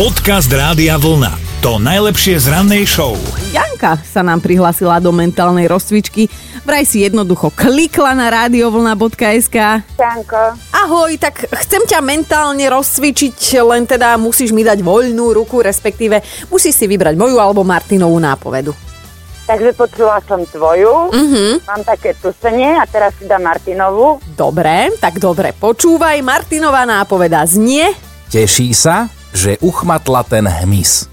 Podcast Rádia Vlna. To najlepšie z rannej show. Janka sa nám prihlásila do mentálnej rozcvičky. Vraj si jednoducho klikla na radiovlna.sk. Janko, Ahoj, tak chcem ťa mentálne rozcvičiť, len teda musíš mi dať voľnú ruku, respektíve musíš si vybrať moju alebo Martinovú nápovedu. takže počula som tvoju, Mhm. mám také tusenie a teraz si dám Martinovú. Dobre, tak dobre, počúvaj. Martinová nápoveda znie... Teší sa, že uchmatla ten hmyz.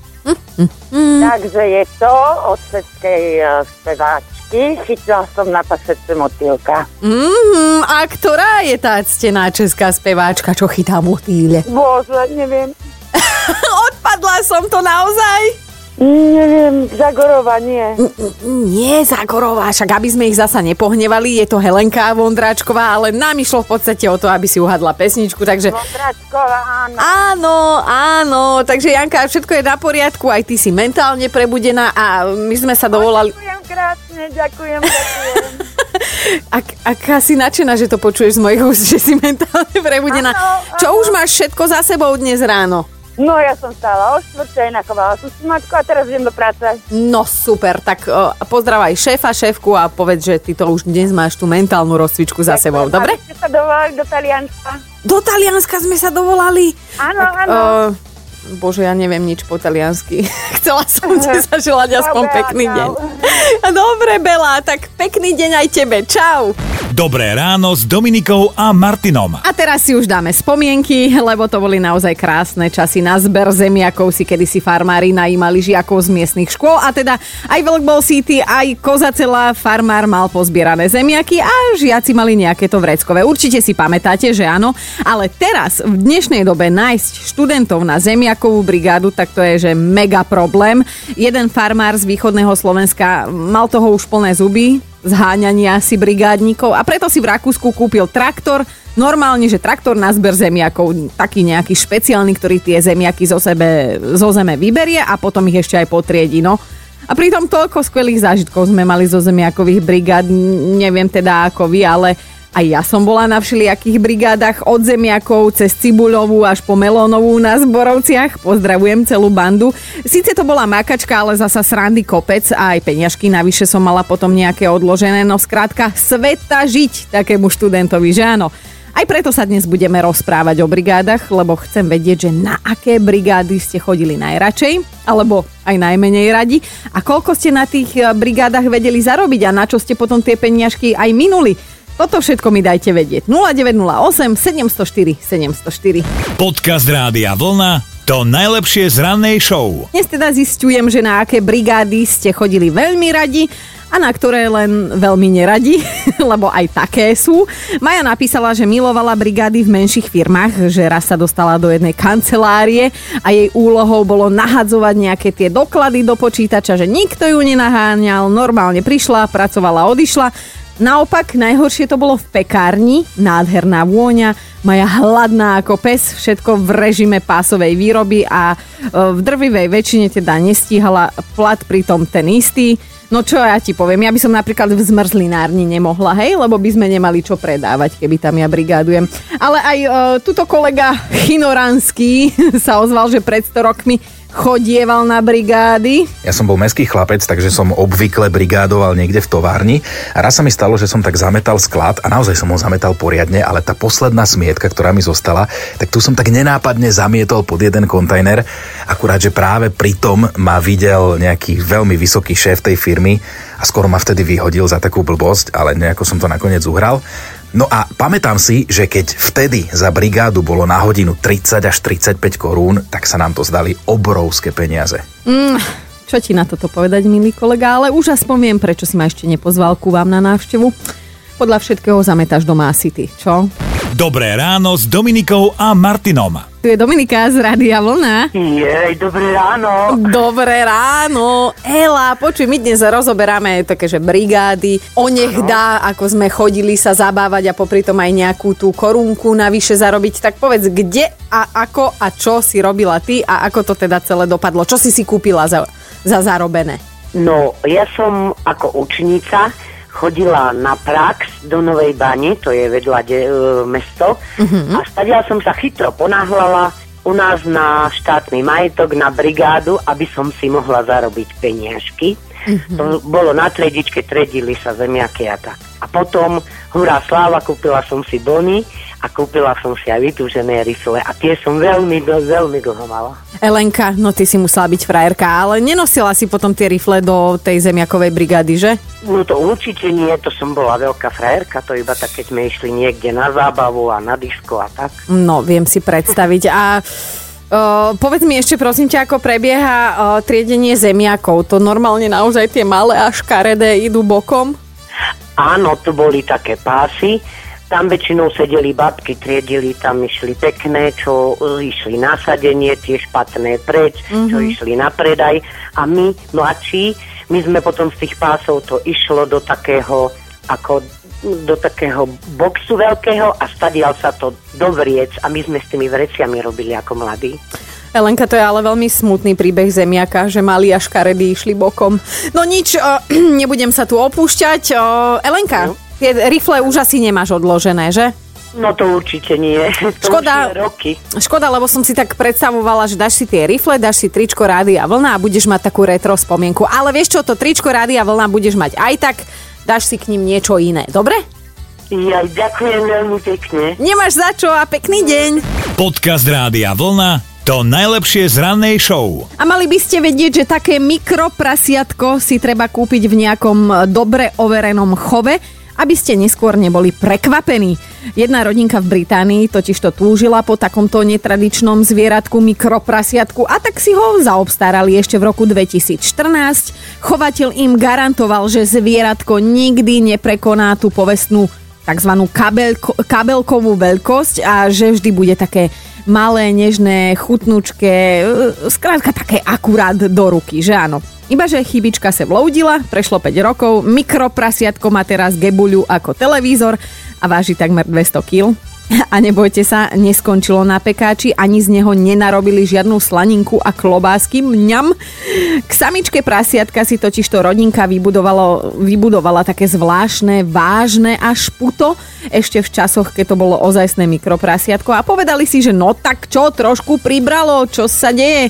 Mm. Takže je to od českej uh, speváčky, chytila som na pasece motýlka. Mm, a ktorá je tá ctená česká speváčka, čo chytá motýle? Bože, neviem, Odpadla som to naozaj? Neviem, Zagorova nie. Nie, Zagorová, však aby sme ich zasa nepohnevali, je to Helenka Vondráčková, ale nám išlo v podstate o to, aby si uhadla pesničku, takže Vondračková, áno. áno, áno, takže Janka, všetko je na poriadku, aj ty si mentálne prebudená a my sme sa dovolali... Ďakujem krásne, ďakujem, ďakujem. Ak, aká si nadšená, že to počuješ z mojich úst, že si mentálne prebudená. Áno, Čo áno. už máš všetko za sebou dnes ráno? No ja som stála o štvrtej, nakovala som si matku a teraz idem do práce. No super, tak uh, pozdravaj šéfa, šéfku a povedz, že ty to už dnes máš tú mentálnu rozcvičku za sebou, dobre? A vy ste sa dovolali do Talianska. Do Talianska sme sa dovolali. Áno, áno. Uh, bože, ja neviem nič po taliansky. Chcela som ti zaželať aspoň pekný deň. Dobre, Bela, tak pekný deň aj tebe. Čau. Dobré ráno s Dominikou a Martinom. A teraz si už dáme spomienky, lebo to boli naozaj krásne časy na zber zemiakov si kedysi farmári najímali žiakov z miestnych škôl a teda aj Vlk bol síty, aj Kozacela farmár mal pozbierané zemiaky a žiaci mali nejaké to vreckové. Určite si pamätáte, že áno, ale teraz v dnešnej dobe nájsť študentov na zemiakovú brigádu, tak to je že mega problém. Jeden farmár z východného Slovenska mal toho už plné zuby, zháňania si brigádnikov a preto si v Rakúsku kúpil traktor, normálne, že traktor na zber zemiakov, taký nejaký špeciálny, ktorý tie zemiaky zo, sebe, zo zeme vyberie a potom ich ešte aj potriedi, no. A pritom toľko skvelých zážitkov sme mali zo zemiakových brigád, neviem teda ako vy, ale aj ja som bola na všelijakých brigádach od zemiakov cez Cibuľovú až po Melónovú na Zborovciach. Pozdravujem celú bandu. Síce to bola makačka, ale zasa srandy kopec a aj peňažky navyše som mala potom nejaké odložené. No skrátka, sveta žiť takému študentovi, že áno. Aj preto sa dnes budeme rozprávať o brigádach, lebo chcem vedieť, že na aké brigády ste chodili najradšej, alebo aj najmenej radi a koľko ste na tých brigádach vedeli zarobiť a na čo ste potom tie peniažky aj minuli. Toto všetko mi dajte vedieť. 0908 704 704. Podcast Rádia Vlna. To najlepšie z rannej show. Dnes teda zistujem, že na aké brigády ste chodili veľmi radi a na ktoré len veľmi neradi, lebo aj také sú. Maja napísala, že milovala brigády v menších firmách, že raz sa dostala do jednej kancelárie a jej úlohou bolo nahadzovať nejaké tie doklady do počítača, že nikto ju nenaháňal, normálne prišla, pracovala, odišla. Naopak, najhoršie to bolo v pekárni, nádherná vôňa, Maja hladná ako pes, všetko v režime pásovej výroby a e, v drvivej väčšine teda nestíhala plat pritom ten istý. No čo ja ti poviem, ja by som napríklad v zmrzlinárni nemohla, hej, lebo by sme nemali čo predávať, keby tam ja brigádujem. Ale aj e, tuto kolega Chinoranský sa ozval, že pred 100 rokmi chodieval na brigády. Ja som bol meský chlapec, takže som obvykle brigádoval niekde v továrni a raz sa mi stalo, že som tak zametal sklad a naozaj som ho zametal poriadne, ale tá posledná smietka, ktorá mi zostala, tak tu som tak nenápadne zamietol pod jeden kontajner, akurát, že práve pri tom ma videl nejaký veľmi vysoký šéf tej firmy a skoro ma vtedy vyhodil za takú blbosť, ale nejako som to nakoniec uhral. No a pamätám si, že keď vtedy za brigádu bolo na hodinu 30 až 35 korún, tak sa nám to zdali obrovské peniaze. Čo ti na toto povedať, milý kolega, ale už aspoň viem, prečo si ma ešte nepozval ku vám na návštevu. Podľa všetkého zametáš doma asi ty, čo? Dobré ráno s Dominikou a Martinom. Tu je Dominika z Rádia Vlna. Jej, dobré ráno. Dobré ráno. Ela, počuj, my dnes rozoberáme také, že brigády, o nech dá, ako sme chodili sa zabávať a popri tom aj nejakú tú korunku navyše zarobiť. Tak povedz, kde a ako a čo si robila ty a ako to teda celé dopadlo? Čo si si kúpila za, za zarobené? No, ja som ako učenica chodila na prax do Novej Bane, to je vedľa de, e, mesto, uh-huh. a stadiaľ som sa chytro ponáhľala, u nás na štátny majetok, na brigádu, aby som si mohla zarobiť peniažky. Mm-hmm. To bolo na tredičke, tredili sa zemiaky a tak. A potom, hurá sláva, kúpila som si bony a kúpila som si aj vytúžené rifle a tie som veľmi, veľmi dlho mala. Elenka, no ty si musela byť frajerka, ale nenosila si potom tie rifle do tej zemiakovej brigády, že? No to určite nie, to som bola veľká frajerka, to iba tak, keď sme išli niekde na zábavu a na disko a tak. No, viem si predstaviť. A Uh, povedz mi ešte prosím ťa, ako prebieha uh, triedenie zemiakov. To normálne naozaj tie malé a škaredé idú bokom? Áno, tu boli také pásy, tam väčšinou sedeli babky, triedili, tam išli pekné, čo uh, išli na sadenie, tie špatné preč, mm-hmm. čo išli na predaj. A my, mladší, my sme potom z tých pásov to išlo do takého ako do takého boxu veľkého a stadial sa to do vriec a my sme s tými vreciami robili ako mladí. Elenka, to je ale veľmi smutný príbeh zemiaka, že mali a škaredy išli bokom. No nič, o, nebudem sa tu opúšťať. O, Elenka, no. Tie rifle už asi nemáš odložené, že? No to určite nie. To škoda, roky. škoda, lebo som si tak predstavovala, že dáš si tie rifle, dáš si tričko rády a vlna a budeš mať takú retro spomienku. Ale vieš čo, to tričko rády a vlna budeš mať aj tak dáš si k ním niečo iné. Dobre? Ja ďakujem veľmi pekne. Nemáš za čo a pekný deň. Podcast Rádia Vlna to najlepšie z rannej show. A mali by ste vedieť, že také mikroprasiatko si treba kúpiť v nejakom dobre overenom chove, aby ste neskôr neboli prekvapení. Jedna rodinka v Británii totiž to túžila po takomto netradičnom zvieratku mikroprasiatku a tak si ho zaobstarali ešte v roku 2014. Chovateľ im garantoval, že zvieratko nikdy neprekoná tú povestnú tzv. Kabelko, kabelkovú veľkosť a že vždy bude také malé, nežné, chutnúčke, skrátka také akurát do ruky, že áno. Ibaže chybička sa vloudila, prešlo 5 rokov, mikroprasiatko má teraz gebuľu ako televízor a váži takmer 200 kg. A nebojte sa, neskončilo na pekáči, ani z neho nenarobili žiadnu slaninku a klobásky, mňam. K samičke prasiatka si totižto rodinka vybudovala také zvláštne, vážne až puto, ešte v časoch, keď to bolo ozajstné mikroprasiatko a povedali si, že no tak čo, trošku pribralo, čo sa deje,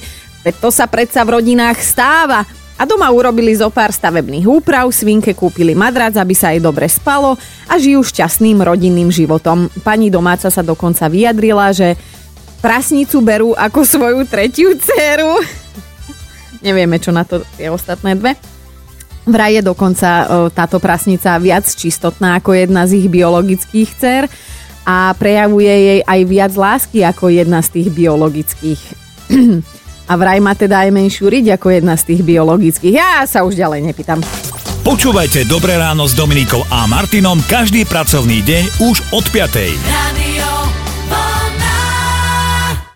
Veď to sa predsa v rodinách stáva. A doma urobili zo pár stavebných úprav, svinke kúpili madrac, aby sa jej dobre spalo a žijú šťastným rodinným životom. Pani domáca sa dokonca vyjadrila, že prasnicu berú ako svoju tretiu dceru. Nevieme, čo na to tie ostatné dve. Vraj je dokonca táto prasnica viac čistotná ako jedna z ich biologických dcer a prejavuje jej aj viac lásky ako jedna z tých biologických. A vraj má teda aj menšiu riť ako jedna z tých biologických. Ja sa už ďalej nepýtam. Počúvajte Dobré ráno s Dominikou a Martinom každý pracovný deň už od 5.